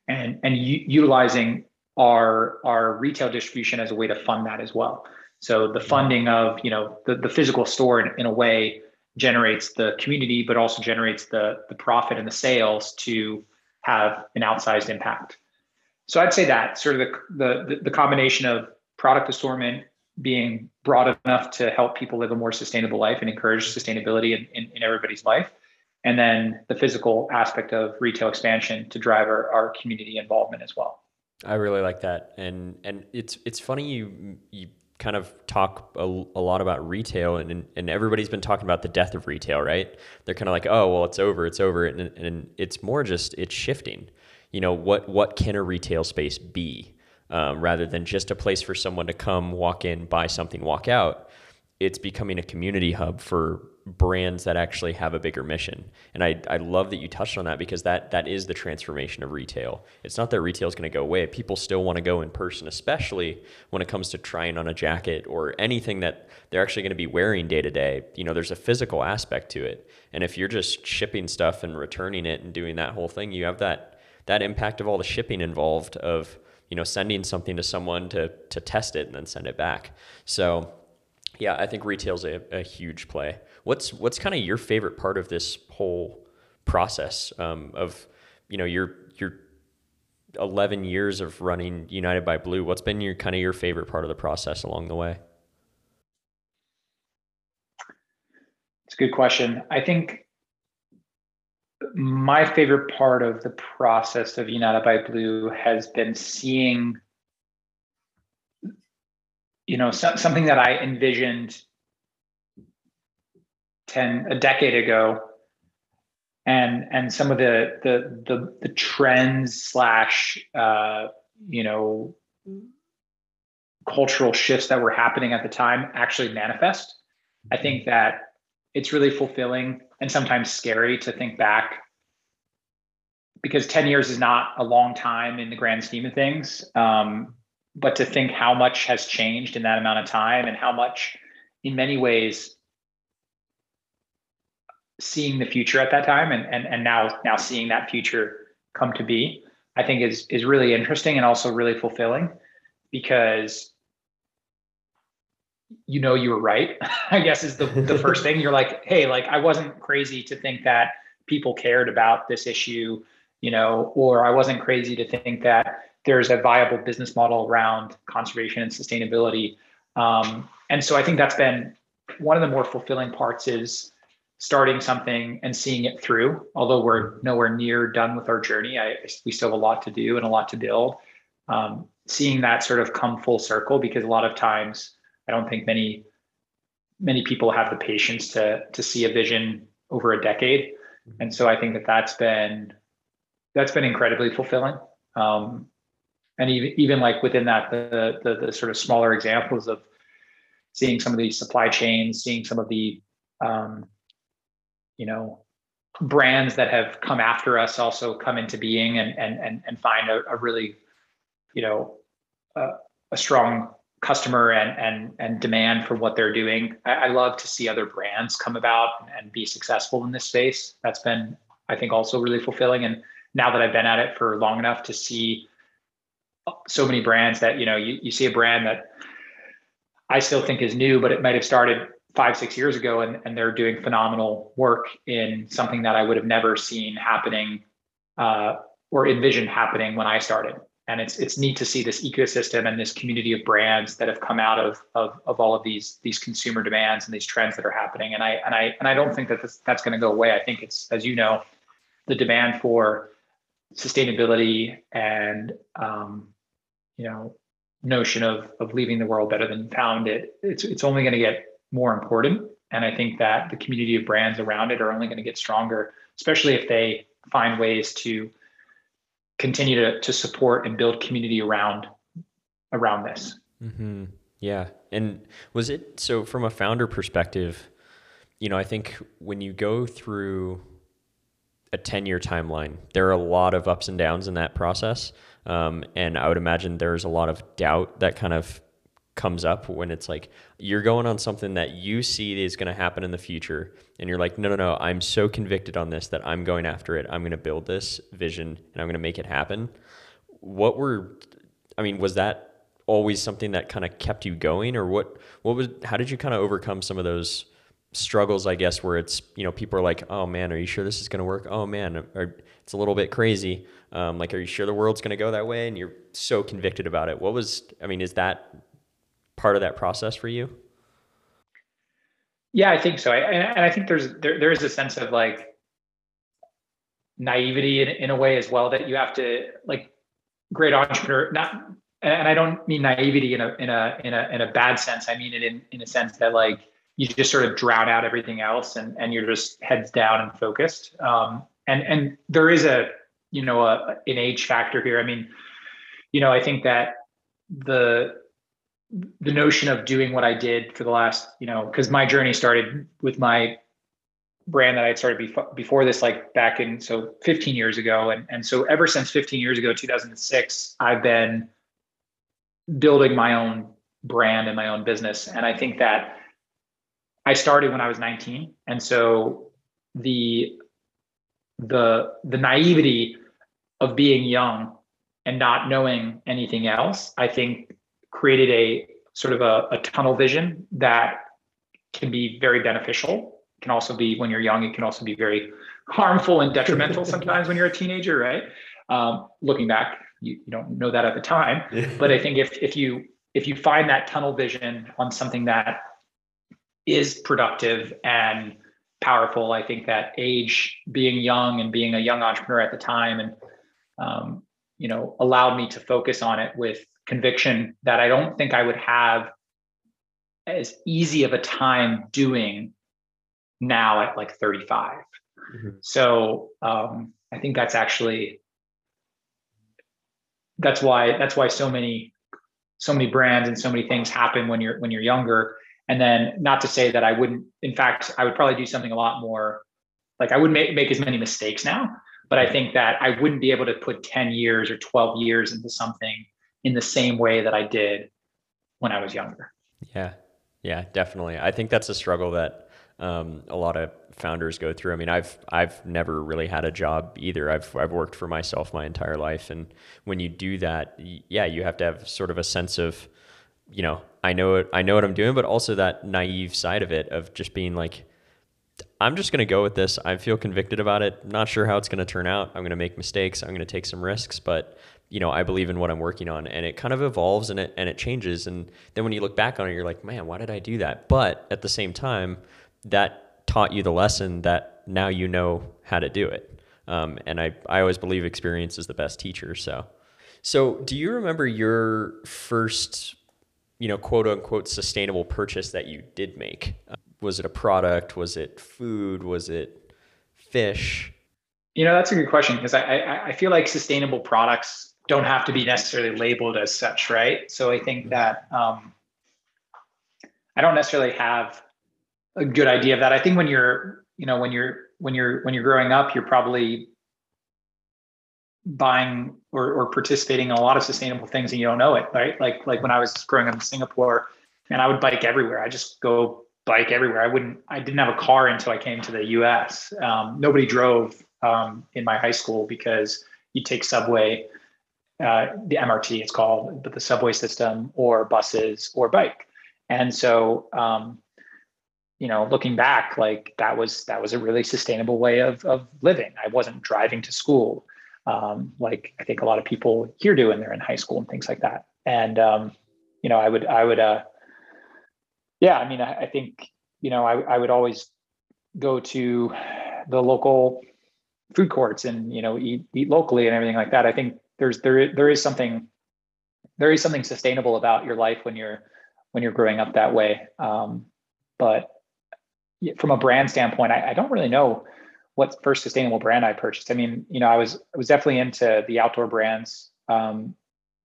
and and u- utilizing our our retail distribution as a way to fund that as well. So the funding of you know the, the physical store in, in a way generates the community, but also generates the the profit and the sales to have an outsized impact. So I'd say that sort of the, the, the combination of product assortment being broad enough to help people live a more sustainable life and encourage sustainability in, in, in everybody's life. And then the physical aspect of retail expansion to drive our, our community involvement as well. I really like that. And, and it's, it's funny you, you kind of talk a, a, lot about retail and, and everybody's been talking about the death of retail, right? They're kind of like, oh, well, it's over, it's over. And, and it's more just, it's shifting. You know, what, what can a retail space be um, rather than just a place for someone to come, walk in, buy something, walk out? It's becoming a community hub for brands that actually have a bigger mission. And I, I love that you touched on that because that that is the transformation of retail. It's not that retail is going to go away. People still want to go in person, especially when it comes to trying on a jacket or anything that they're actually going to be wearing day to day. You know, there's a physical aspect to it. And if you're just shipping stuff and returning it and doing that whole thing, you have that that impact of all the shipping involved of, you know, sending something to someone to to test it and then send it back. So yeah, I think retail's a, a huge play. What's what's kind of your favorite part of this whole process um, of you know your your 11 years of running United by Blue? What's been your kind of your favorite part of the process along the way? It's a good question. I think my favorite part of the process of United by Blue has been seeing you know so, something that i envisioned 10 a decade ago and and some of the the the, the trends slash uh, you know cultural shifts that were happening at the time actually manifest i think that it's really fulfilling and sometimes scary to think back because 10 years is not a long time in the grand scheme of things. Um, but to think how much has changed in that amount of time and how much, in many ways, seeing the future at that time and, and, and now now seeing that future come to be, I think is is really interesting and also really fulfilling because you know you were right i guess is the, the first thing. You're like hey like i wasn't crazy to think that people cared about this issue you know or i wasn't crazy to think that there's a viable business model around conservation and sustainability. Um, and so i think that's been one of the more fulfilling parts is starting something and seeing it through although we're nowhere near done with our journey I, we still have a lot to do and a lot to build um, seeing that sort of come full circle because a lot of times I don't think many many people have the patience to to see a vision over a decade, mm-hmm. and so I think that that's been that's been incredibly fulfilling. Um, and even even like within that, the, the the sort of smaller examples of seeing some of these supply chains, seeing some of the um, you know brands that have come after us also come into being and and and, and find a, a really you know a, strong customer and and and demand for what they're doing. I, I, love to see other brands come about and be successful in this space. That's been, I think, also really fulfilling. And now that I've been at it for long enough to see so many brands that you know you, you see a brand that I still think is new, but it might have started five six years ago and, and they're doing phenomenal work in something that I would have never seen happening uh, or envisioned happening when I started. And it's it's neat to see this ecosystem and this community of brands that have come out of of, of all of these these consumer demands and these trends that are happening. And i and i and i don't think that this, that's going to go away. I think it's as you know the demand for sustainability and um, you know notion of of leaving the world better than found it it's it's only going to get more important and i think that the community of brands around it are only going to get stronger especially if they find ways to continue to, to support and build community around around this. Mm-hmm. Yeah. And was it so from a founder perspective, you know, I think when you go through a 10 year timeline, there are a lot of ups and downs in that process. Um, and I would imagine there's a lot of doubt that kind of comes up when it's like you're going on something that you see is going to happen in the future and you're like no no no i'm so convicted on this that i'm going after it. I'm going to build this vision and i'm going to make it happen. What were i mean was that always something that kind of kept you going or what what was how did you kind of overcome some of those struggles i guess where it's you know people are like oh man are you sure this is going to work? Oh man or it's a little bit crazy. Um, like are you sure the world's going to go that way? And you're so convicted about it. What was i mean is that part of that process for you? Yeah, I think so. I, and I think there's there there is a sense of like naivety in, in a way as well that you have to like great entrepreneur not and I don't mean naivety in a in a in a in a bad sense. I mean it in in a sense that like you just sort of drown out everything else and and you're just heads down and focused. Um, and and there is a you know a an age factor here. I mean, you know, I think that the the notion of doing what I did for the last, you know, because my journey started with my brand that I had started before, before this, like back in so 15 years ago, and and so ever since 15 years ago, 2006, I've been building my own brand and my own business, and I think that I started when I was 19, and so the the the naivety of being young and not knowing anything else, I think created a sort of a, a tunnel vision that can be very beneficial. It can also be when you're young, it can also be very harmful and detrimental sometimes when you're a teenager, right? Um, looking back, you, you don't know that at the time. But I think if if you if you find that tunnel vision on something that is productive and powerful, I think that age, being young and being a young entrepreneur at the time, and um, you know, allowed me to focus on it with conviction that I don't think I would have as easy of a time doing now at like 35. Mm-hmm. So um, I think that's actually that's why that's why so many so many brands and so many things happen when you're when you're younger. And then not to say that I wouldn't, in fact, I would probably do something a lot more like I wouldn't make, make as many mistakes now. but I think that I wouldn't be able to put 10 years or 12 years into something in the same way that I did when I was younger. Yeah. Yeah, definitely. I think that's a struggle that um, a lot of founders go through. I mean, I've I've never really had a job either. I've I've worked for myself my entire life, and when you do that, yeah, you have to have sort of a sense of, you know, I know it, I know what I'm doing, but also that naive side of it of just being like, I'm just to go with this. I feel convicted about it. Not sure how it's to turn out. I'm to make mistakes. I'm to take some risks, but you know, I believe in what I'm working on and it kind of evolves and it and it changes and then when you look back on it you're like, "Man, why did I do that?" But at the same time, that taught you the lesson that now you know how to do it. Um, and I I always believe experience is the best teacher, so so do you remember your first you know, quote unquote sustainable purchase that you did make? was it a product? Was it food? Was it fish? You know, that's a good question because I, I, I feel like sustainable products don't have to be necessarily labeled as such, right? So I think mm-hmm. that um, I don't necessarily have a good idea of that. I think when you're, you know, when you're when you're when you're growing up, you're probably buying or, or participating in a lot of sustainable things and you don't know it, right? Like like when I was growing up in Singapore, and I would bike everywhere. I just go bike everywhere. I wouldn't. I didn't have a car until I came to the U.S. Um, nobody drove um, in my high school because you take subway, uh, the MRT it's called, but the subway system or buses or bike. And so, um, you know, looking back, like that was that was a really sustainable way of of living. I wasn't driving to school, um, like I think a lot of people here do when they're in high school and things like that. And um, you know, I would I would uh, yeah, I mean, I, I think you know, I, I would always go to the local food courts and you know eat eat locally and everything like that. I think there's there there is something there is something sustainable about your life when you're when you're growing up that way. Um, but from a brand standpoint, I, I, don't really know what first sustainable brand I purchased. I mean, you know, I was I was definitely into the outdoor brands um,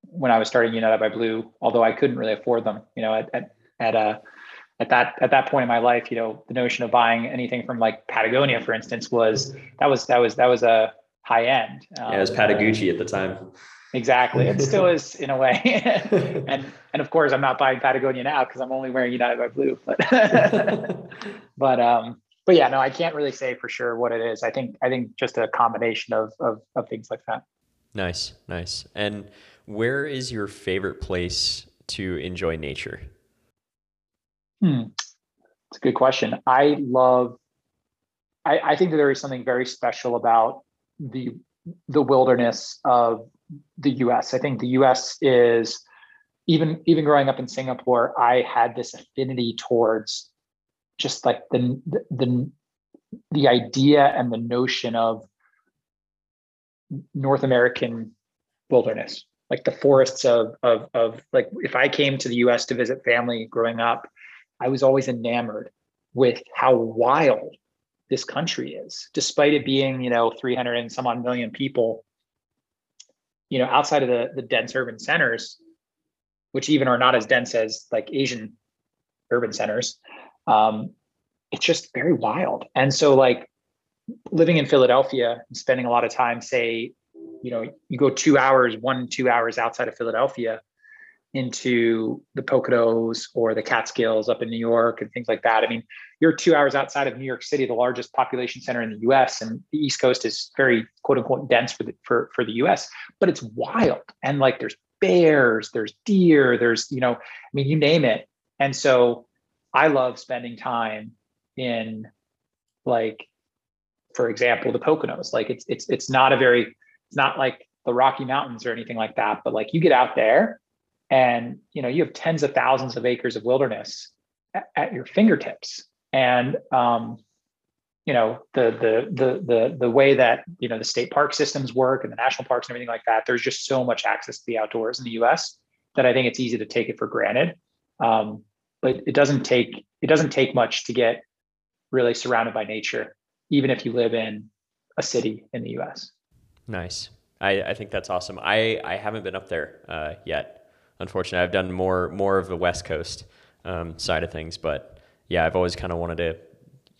when I was starting United by Blue, although I couldn't really afford them. You know, at at, at a at that at that point in my life, you know, the notion of buying anything from like Patagonia, for instance, was that was that was that was a high end. Um, yeah, it was um, Patagucci at the time. Exactly, it still is in a way. and and of course, I'm not buying Patagonia now because I'm only wearing United by Blue. But but um but yeah, no, I can't really say for sure what it is. I think I think just a combination of of, of things like that. Nice, nice. And where is your favorite place to enjoy nature? Hmm. It's a good question. I love. I, I think that there is something very special about the the wilderness of the U.S. I think the U.S. is even even growing up in Singapore. I had this affinity towards just like the the the idea and the notion of North American wilderness, like the forests of of of like if I came to the U.S. to visit family growing up, I was always enamored with how wild this country is, despite it being, you know, 300 and some odd million people, you know, outside of the, the dense urban centers, which even are not as dense as like Asian urban centers. Um, it's just very wild. And so like living in Philadelphia and spending a lot of time, say, you know, you go two hours, one, two hours outside of Philadelphia, into the Poconos or the Catskills up in New York and things like that. I mean, you're two hours outside of New York City, the largest population center in the U.S., and the East Coast is very quote unquote dense for the for for the U.S. But it's wild and like there's bears, there's deer, there's you know, I mean, you name it. And so I love spending time in like, for example, the Poconos. Like it's it's it's not a very it's not like the Rocky Mountains or anything like that, but like you get out there and you know you have tens of thousands of acres of wilderness at, at your fingertips. And um, you know the, the the the the way that you know the state park systems work and the national parks and everything like that there's just so much access to the outdoors in the us that i think it's easy to take it for granted. Um, but it doesn't take it doesn't take much to get really surrounded by nature even if you live in a city in the us nice. I, I think that's awesome. I i haven't been up there uh, yet unfortunately. I've done more more of the West Coast um, side of things, but yeah, I've always kind of wanted to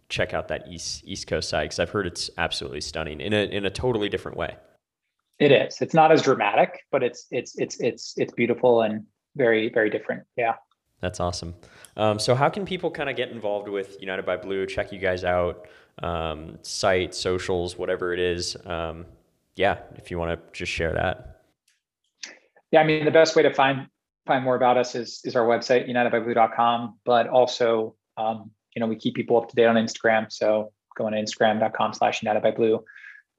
check out that east East Coast side because I've heard it's absolutely stunning in a in a totally different way. It is. It's not as dramatic, but it's it's it's it's it's beautiful and very very different. Yeah. That's awesome. Um, so how can people kind of get involved with United by Blue? Check you guys out, um, site, socials, whatever it is. Um, yeah, if you want to just share that. Yeah, I mean the best way to find find more about us is is our website unitedbyblue.com, but also um, you know we keep people up to date on Instagram. So going to instagram.com/slash unitedbyblue.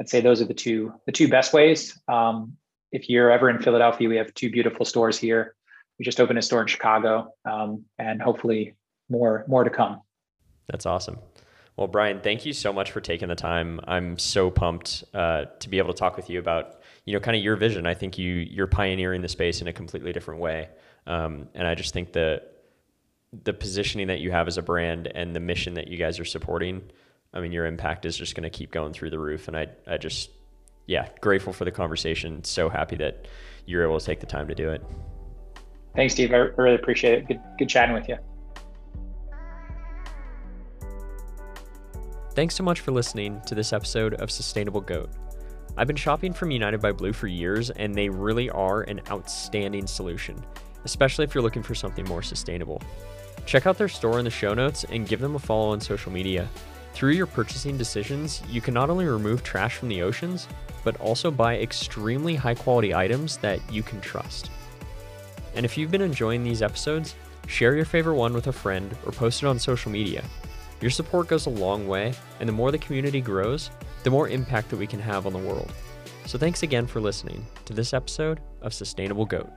I'd say those are the two the two best ways. Um, if you're ever in Philadelphia, we have two beautiful stores here. We just opened a store in Chicago, um, and hopefully more more to come. That's awesome. Well, Brian, thank you so much for taking the time. I'm so pumped uh, to be able to talk with you about, you know, kind of your vision. I think you you're pioneering the space in a completely different way, um, and I just think that the positioning that you have as a brand and the mission that you guys are supporting. I mean, your impact is just going to keep going through the roof, and I I just yeah grateful for the conversation. So happy that you're able to take the time to do it. Thanks, Steve. I really appreciate it. Good good chatting with you. Thanks so much for listening to this episode of Sustainable Goat. I've been shopping from United by Blue for years, and they really are an outstanding solution, especially if you're looking for something more sustainable. Check out their store in the show notes and give them a follow on social media. Through your purchasing decisions, you can not only remove trash from the oceans, but also buy extremely high quality items that you can trust. And if you've been enjoying these episodes, share your favorite one with a friend or post it on social media. Your support goes a long way, and the more the community grows, the more impact that we can have on the world. So thanks again for listening to this episode of Sustainable Goat.